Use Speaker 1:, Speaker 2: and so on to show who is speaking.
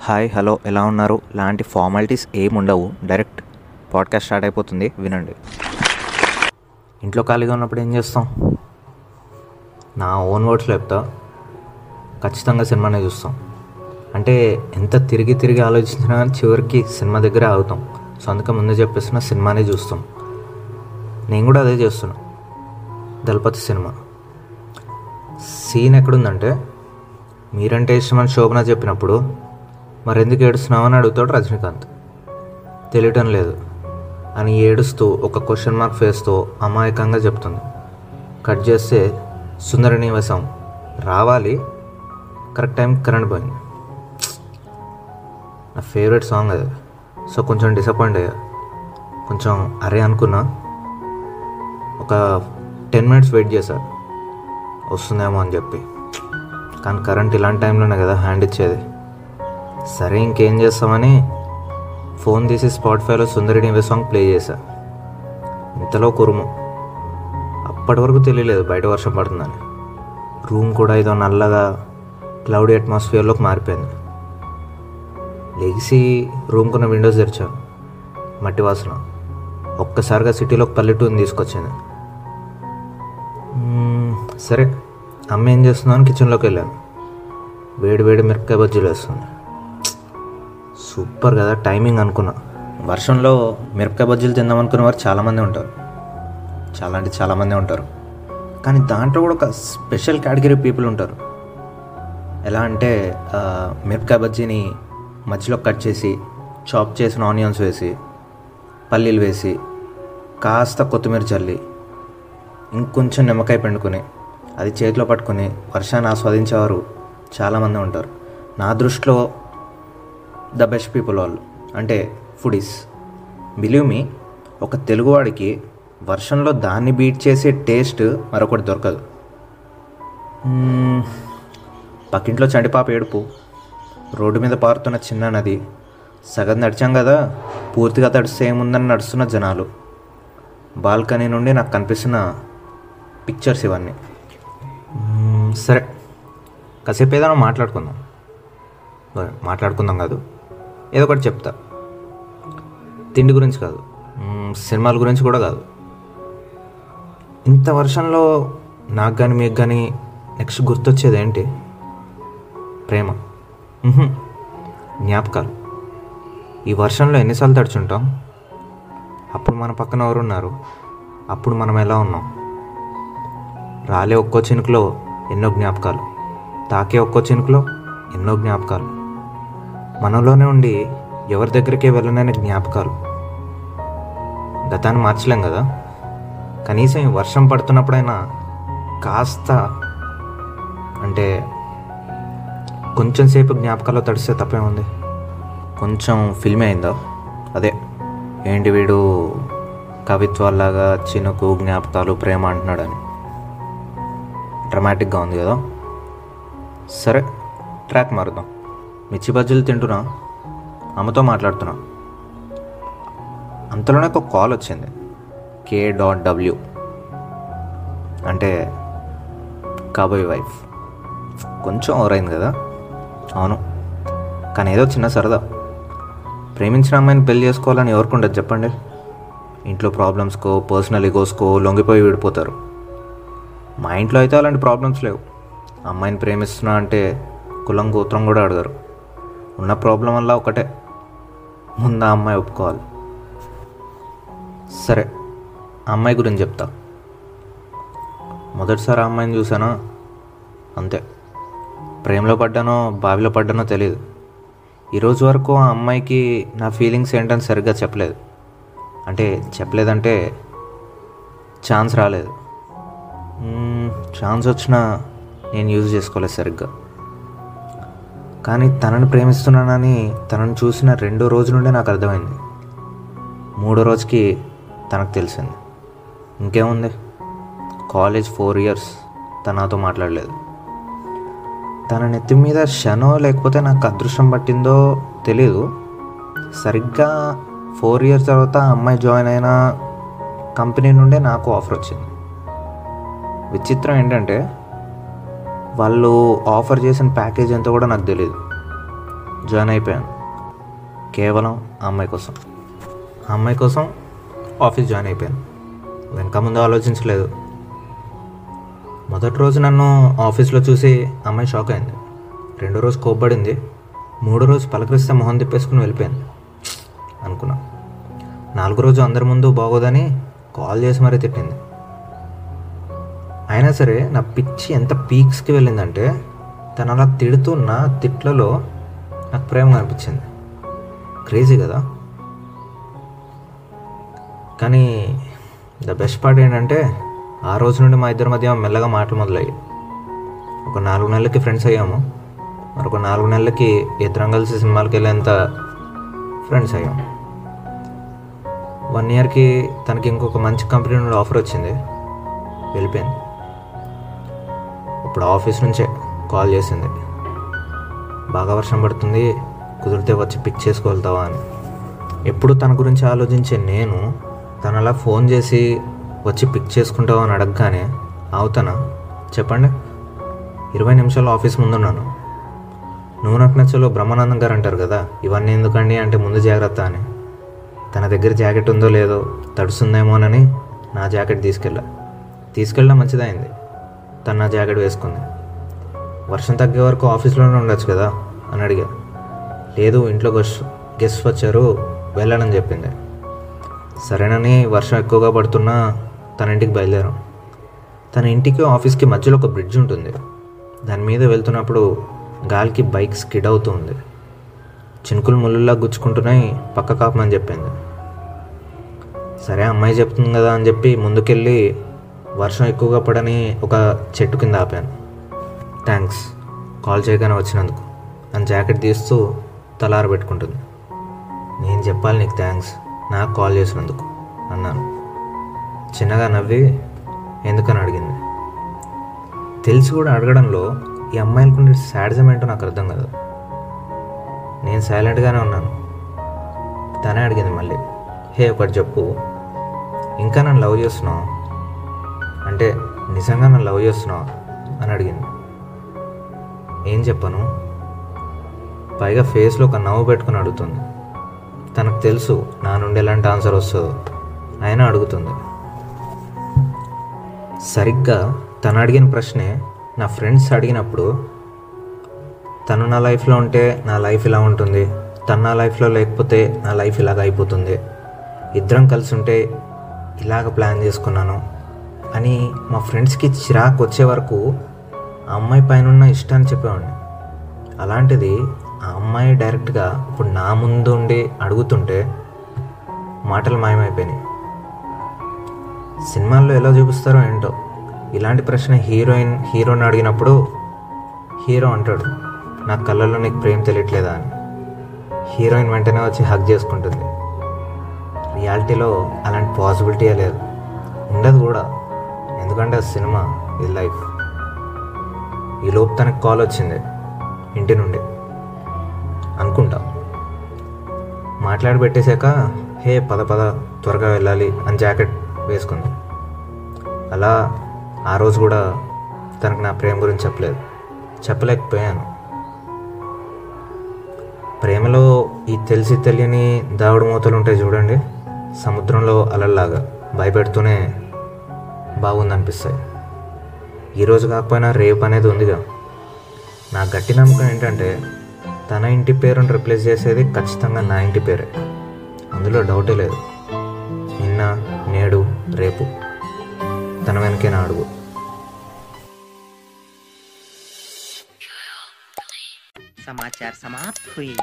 Speaker 1: Hi hello ఎలా ఉన్నారు? లాంటి ఫార్మాలిటీస్ ఏం ఉండవు. డైరెక్ట్ పాడ్కాస్ట్ స్టార్ట్ అయిపోతుంది. వినండి. ఇంట్లో ఖాళీగా ఉన్నప్పుడు ఏం చేస్తాం? నా ఓన్ వర్డ్స్లో చెప్తా. ఖచ్చితంగా సినిమానే చూస్తాం. అంటే ఎంత తిరిగి తిరిగి ఆలోచించినా చివరికి సినిమా దగ్గరే ఆగుతాం. సో అందుకే ముందే చెప్పేసిన సినిమానే చూస్తాం. నేను కూడా అదే చేస్తున్నా. దళపతి సినిమా. సీన్ ఎక్కడుందంటే మీరంటే ఇష్టమని శోభన చెప్పినప్పుడు మరెందుకు ఏడుస్తున్నావు? అని అడుగుతాడు రజనీకాంత్. తెలియటం లేదు. అని ఏడుస్తూ ఒక క్వశ్చన్ మార్క్ ఫేస్తో అమాయకంగా చెప్తుంది. కట్ చేస్తే సుందర నివాసం రావాలి. కరెక్ట్ టైం కరెంట్ పోయింది. నా ఫేవరెట్ సాంగ్ అది. సో కొంచెం డిసప్పాయింట్ అయ్యా. కొంచెం అరే అనుకున్నా. ఒక టెన్ మినిట్స్ వెయిట్ చేశాను వస్తుందేమో అని చెప్పి. కానీ కరెంట్ ఇలాంటి టైంలోనే కదా హ్యాండ్ ఇచ్చేది. సరే ఇంకేం చేస్తామని ఫోన్ తీసి స్పాటిఫైలో సుందరి నీవే సాంగ్ ప్లే చేశా. ఇంతలో కురుము. అప్పటి వరకు తెలియలేదు బయట వర్షం పడుతుందని. రూమ్ కూడా ఏదో నల్లగా క్లౌడీ అట్మాస్ఫియర్లోకి మారిపోయింది. లెగిసి రూమ్కున్న విండోస్ తెరిచాను మట్టి వాసన. ఒక్కసారిగా సిటీలోకి పల్లెటూరుని తీసుకొచ్చింది. సరే. అమ్మ ఏం చేస్తున్నాను కిచెన్లోకి వెళ్ళాను. వేడి వేడి మిరపకాయ బజ్జీలు వేస్తుంది. సూపర్ కదా టైమింగ్ అనుకున్నా. వర్షంలో మిరపకాయ బజ్జీలు తిందాం అనుకునే వారు చాలామంది ఉంటారు. చాలా అంటే చాలామంది ఉంటారు. కానీ దాంట్లో కూడా ఒక స్పెషల్ కేటగిరీ పీపుల్ ఉంటారు. ఎలా అంటే మిరపకాయ బజ్జీని మధ్యలో కట్ చేసి చాప్ చేసిన ఆనియన్స్ వేసి పల్లీలు వేసి కాస్త కొత్తిమీర చల్లి ఇంకొంచెం నిమ్మకాయ పెండుకుని అది చేతిలో పట్టుకుని వర్షాన్ని ఆస్వాదించేవారు చాలామంది ఉంటారు. నా దృష్టిలో ద బెస్ట్ పీపుల్ వాళ్ళు అంటే ఫుడీస్. బిలీవ్ మీ ఒక తెలుగువాడికి వర్షంలో దాన్ని బీట్ చేసే టేస్ట్ మరొకటి దొరకదు. పక్కింట్లో చంటిపాప ఏడుపు రోడ్డు మీద పారుతున్న చిన్న నది సగం నడిచాం కదా పూర్తిగా తడిస్తే ఏముందని నడుస్తున్న జనాలు. బాల్కనీ నుండి నాకు కనిపిస్తున్న పిక్చర్స్ ఇవన్నీ. సరే కాసేపు ఏదైనా మాట్లాడుకుందాం. మాట్లాడుకుందాం కాదు ఏదో ఒకటి చెప్తా. తిండి గురించి కాదు సినిమాల గురించి కూడా కాదు. ఇంత వర్షంలో నాకు కానీ మీకు కానీ నెక్స్ట్ గుర్తొచ్చేది ఏంటి? ప్రేమ. జ్ఞాపకాలు. ఈ వర్షంలో ఎన్నిసార్లు తడుచుంటాం? అప్పుడు మన పక్కన ఎవరు ఉన్నారు అప్పుడు మనం ఎలా ఉన్నాం? రాలే ఒక్కో చినుకులో ఎన్నో జ్ఞాపకాలు. తాకే ఒక్కో చినుకులో ఎన్నో జ్ఞాపకాలు. మనలోనే ఉండి ఎవరి దగ్గరికి వెళ్ళనని జ్ఞాపకాలు. గతాన్ని మార్చలేం కదా? కనీసం వర్షం పడుతున్నప్పుడైనా కాస్త అంటే కొంచెం సేపు జ్ఞాపకాల్లో తడిస్తే తప్పే ఉంది కొంచెం ఫిల్మ్ అయిందా? అదే. ఏంటి వీడు కవిత్వాల్లాగా చినుకు జ్ఞాపకాలు ప్రేమ అంటున్నాడని. డ్రమాటిక్గా ఉంది కదా. సరే ట్రాక్ మారుదాం మిర్చి బజ్జీలు తింటున్నా అమ్మతో మాట్లాడుతున్నా. అంతలోనే ఒక కాల్ వచ్చింది. కే డాట్ డబ్ల్యూ అంటే కాబోయ్ వైఫ్ కొంచెం ఓవరైంది కదా. అవును. కానీ ఏదో చిన్న సరదా. ప్రేమించిన అమ్మాయిని పెళ్ళి చేసుకోవాలని ఎవరికి చెప్పండి. ఇంట్లో ప్రాబ్లమ్స్కో పర్సనల్ ఇగోస్కో లొంగిపోయి విడిపోతారు. మా ఇంట్లో అయితే అలాంటి ప్రాబ్లమ్స్ లేవు. అమ్మాయిని ప్రేమిస్తున్నా అంటే కులం గోత్రం కూడా అడగరు. ఉన్న ప్రాబ్లం వల్ల ఒకటే. ముందు ఆ అమ్మాయి ఒప్పుకోవాలి. సరే అమ్మాయి గురించి చెప్తా. మొదటిసారి ఆ అమ్మాయిని చూసానా అంతే. ప్రేమలో పడ్డానో బావిలో పడ్డానో తెలియదు ఈరోజు వరకు ఆ అమ్మాయికి నా ఫీలింగ్స్ ఏంటని సరిగ్గా చెప్పలేదు. అంటే చెప్పలేదంటే ఛాన్స్ రాలేదు. ఛాన్స్ వచ్చినా నేను యూజ్ చేసుకోలేదు సరిగ్గా. కానీ తనని ప్రేమిస్తున్నానని తనను చూసిన రెండో రోజు నుండే నాకు అర్థమైంది. మూడో రోజుకి తనకు తెలిసింది. ఇంకేముంది? కాలేజ్ ఫోర్ ఇయర్స్ తనతో మాట్లాడలేదు. తన నెత్తి మీద శనో లేకపోతే నాకు అదృష్టం పట్టిందో తెలీదు. సరిగ్గా ఫోర్ ఇయర్స్ తర్వాత అమ్మాయి జాయిన్ అయిన కంపెనీ నుండే నాకు ఆఫర్ వచ్చింది. విచిత్రం ఏంటంటే వాళ్ళు ఆఫర్ చేసిన ప్యాకేజ్ ఎంతో కూడా నాకు తెలియదు జాయిన్ అయిపోయాను. కేవలం ఆ అమ్మాయి కోసం. ఆ అమ్మాయి కోసం ఆఫీస్ జాయిన్ అయిపోయాను. వెనక ముందు ఆలోచించలేదు. మొదటి రోజు నన్ను ఆఫీస్లో చూసి అమ్మాయి షాక్ అయింది. రెండో రోజు కోప్పడింది. మూడో రోజు పలకరిస్తే మొహం తిప్పేసుకుని వెళ్ళిపోయింది. అనుకున్నా. నాలుగో రోజు అందరి ముందు బాగోదని కాల్ చేసి మరీ తిట్టింది. అయినా సరే నా పిచ్చి ఎంత పీక్స్కి వెళ్ళిందంటే తను అలా తిడుతున్న తిట్లలో నాకు ప్రేమ అనిపించింది. క్రేజీ కదా? కానీ ద బెస్ట్ పార్ట్ ఏంటంటే ఆ రోజు నుండి మా ఇద్దరి మధ్య మెల్లగా మాటలు మొదలయ్యాయి. ఒక నాలుగు నెలలకి ఫ్రెండ్స్ అయ్యాము. మరొక నాలుగు నెలలకి ఇద్దరం కలిసి సినిమాలకు వెళ్ళేంత ఫ్రెండ్స్ అయ్యాము వన్ ఇయర్కి తనకి ఇంకొక మంచి కంపెనీ నుండి ఆఫర్ వచ్చింది. వెళ్ళిపోయింది. ఇప్పుడు ఆఫీస్ నుంచే కాల్ చేసింది. బాగా వర్షం పడుతుంది. కుదిరితే వచ్చి పిక్ చేసుకువెళ్తావా అని. ఎప్పుడు తన గురించి ఆలోచించే నేను తనలా ఫోన్ చేసి వచ్చి పిక్ చేసుకుంటావా? అని అడగగానే అవుతానా చెప్పండి. ఇరవై నిమిషాలు ఆఫీస్ ముందున్నాను. నువ్వు నాకు నచ్చలో బ్రహ్మానందం గారు అంటారు కదా ఇవన్నీ ఎందుకండి అంటే ముందు జాగ్రత్త అని. తన దగ్గర జాకెట్ ఉందో లేదో తడుస్తుందేమోనని నా జాకెట్ తీసుకెళ్ళా. తీసుకెళ్ళడం మంచిదైంది తను నా జాకెట్ వేసుకుంది. వర్షం తగ్గే వరకు ఆఫీస్లోనే ఉండొచ్చు కదా? అని అడిగా. లేదు ఇంట్లో గెస్ట్ గెస్ట్ వచ్చారు వెళ్ళాలని చెప్పింది. సరేనని వర్షం ఎక్కువగా పడుతున్నా తన ఇంటికి బయలుదేరాం. తన ఇంటికి ఆఫీస్కి మధ్యలో ఒక బ్రిడ్జ్ ఉంటుంది. దాని మీద వెళ్తున్నప్పుడు గాలికి బైక్ స్కిడ్ అవుతూ ఉంది. చినుకులు ముళ్ళులా గుచ్చుకుంటున్నాయి పక్క కాపమని చెప్పింది. సరే అమ్మాయి చెప్తుంది కదా అని చెప్పి ముందుకెళ్ళి వర్షం ఎక్కువగా పడని ఒక చెట్టు కింద ఆపాను. థ్యాంక్స్ కాల్ చేయగానే వచ్చినందుకు. అని జాకెట్ తీస్తూ తలార పెట్టుకుంటుంది. నేను చెప్పాలి నీకు థ్యాంక్స్ నాకు కాల్ చేసినందుకు అన్నాను. చిన్నగా నవ్వి ఎందుకని అడిగింది. తెలిసి కూడా అడగడంలో ఈ అమ్మాయిలకు ఉండే శాడిజం ఏంటో నాకు అర్థం కాదు. నేను సైలెంట్గానే ఉన్నాను. తనే అడిగింది మళ్ళీ. హే ఒకటి చెప్పు. ఇంకా నన్ను లవ్ చేస్తున్నావు. అంటే నిజంగా నన్ను లవ్ చేస్తున్నావు? అని అడిగింది. ఏం చెప్పను? పైగా ఫేస్లో ఒక నవ్వు పెట్టుకుని అడుగుతుంది. తనకు తెలుసు నా నుండి ఎలాంటి ఆన్సర్ వస్తుందో ఆయన అడుగుతుంది. సరిగ్గా తను అడిగిన ప్రశ్నే నా ఫ్రెండ్స్ అడిగినప్పుడు తను నా లైఫ్లో ఉంటే నా లైఫ్ ఇలా ఉంటుంది తను నా లైఫ్లో లేకపోతే నా లైఫ్ ఇలాగ అయిపోతుంది ఇద్దరం కలిసి ఉంటే ఇలాగ ప్లాన్ చేసుకున్నాను అని మా ఫ్రెండ్స్కి చిరాకు వచ్చే వరకు ఆ అమ్మాయి పైన ఉన్న ఇష్టాన్ని చెప్పేవాడిని. అలాంటిది ఆ అమ్మాయి డైరెక్ట్గా ఇప్పుడు నా ముందు ఉండి అడుగుతుంటే మాటలు మాయమైపోయినాయి. సినిమాల్లో ఎలా చూపిస్తారో ఏంటో. ఇలాంటి ప్రశ్న హీరోయిన్ హీరోని అడిగినప్పుడు హీరో అంటాడు నా కళ్ళల్లో నీకు ప్రేమ తెలియట్లేదా? అని. హీరోయిన్ వెంటనే వచ్చి హగ్ చేసుకుంటుంది. రియాలిటీలో అలాంటి పాసిబిలిటీ లేదు. ఉండదు కూడా. ఎందుకంటే ఆ సినిమా ఇది లైఫ్. ఈ లోపు తనకి కాల్ వచ్చింది ఇంటి నుండి. అనుకుంటా. మాట్లాడి పెట్టేశాక హే పద పద త్వరగా వెళ్ళాలి అని జాకెట్ వేసుకుంది. అలా ఆ రోజు కూడా తనకు నా ప్రేమ గురించి చెప్పలేదు. చెప్పలేకపోయాను. ప్రేమలో ఈ తెలిసి తెలియని దావుడు మూతలు ఉంటాయి చూడండి సముద్రంలో అలల్లాగా భయపెడుతూనే బాగుందనిపిస్తాయి ఈరోజు కాకపోయినా రేపు అనేది ఉందిగా నా గట్టి నమ్మకం ఏంటంటే తన ఇంటి పేరును రిప్లేస్ చేసేది ఖచ్చితంగా నా ఇంటి పేరే అందులో డౌటే లేదు నిన్న నేడు రేపు తన వెనకే నా అడుగు
Speaker 2: समाचार समाप्त हुई